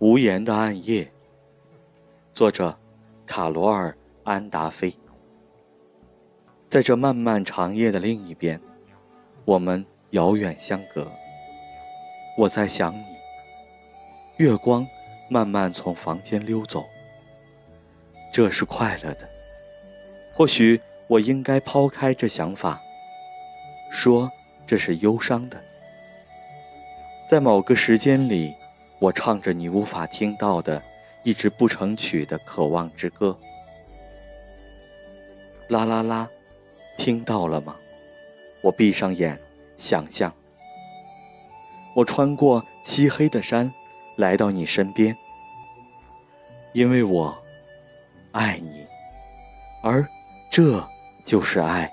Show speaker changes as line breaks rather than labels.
无言的暗夜，作者卡罗尔·安达菲。在这漫漫长夜的另一边，我们遥远相隔。我在想你。月光慢慢从房间溜走，这是快乐的。或许我应该抛开这想法，说这是忧伤的。在某个时间里，我唱着你无法听到的一支不成曲的渴望之歌。啦啦啦，听到了吗？我闭上眼，想象。我穿过漆黑的山，来到你身边，因为我爱你，而这就是爱。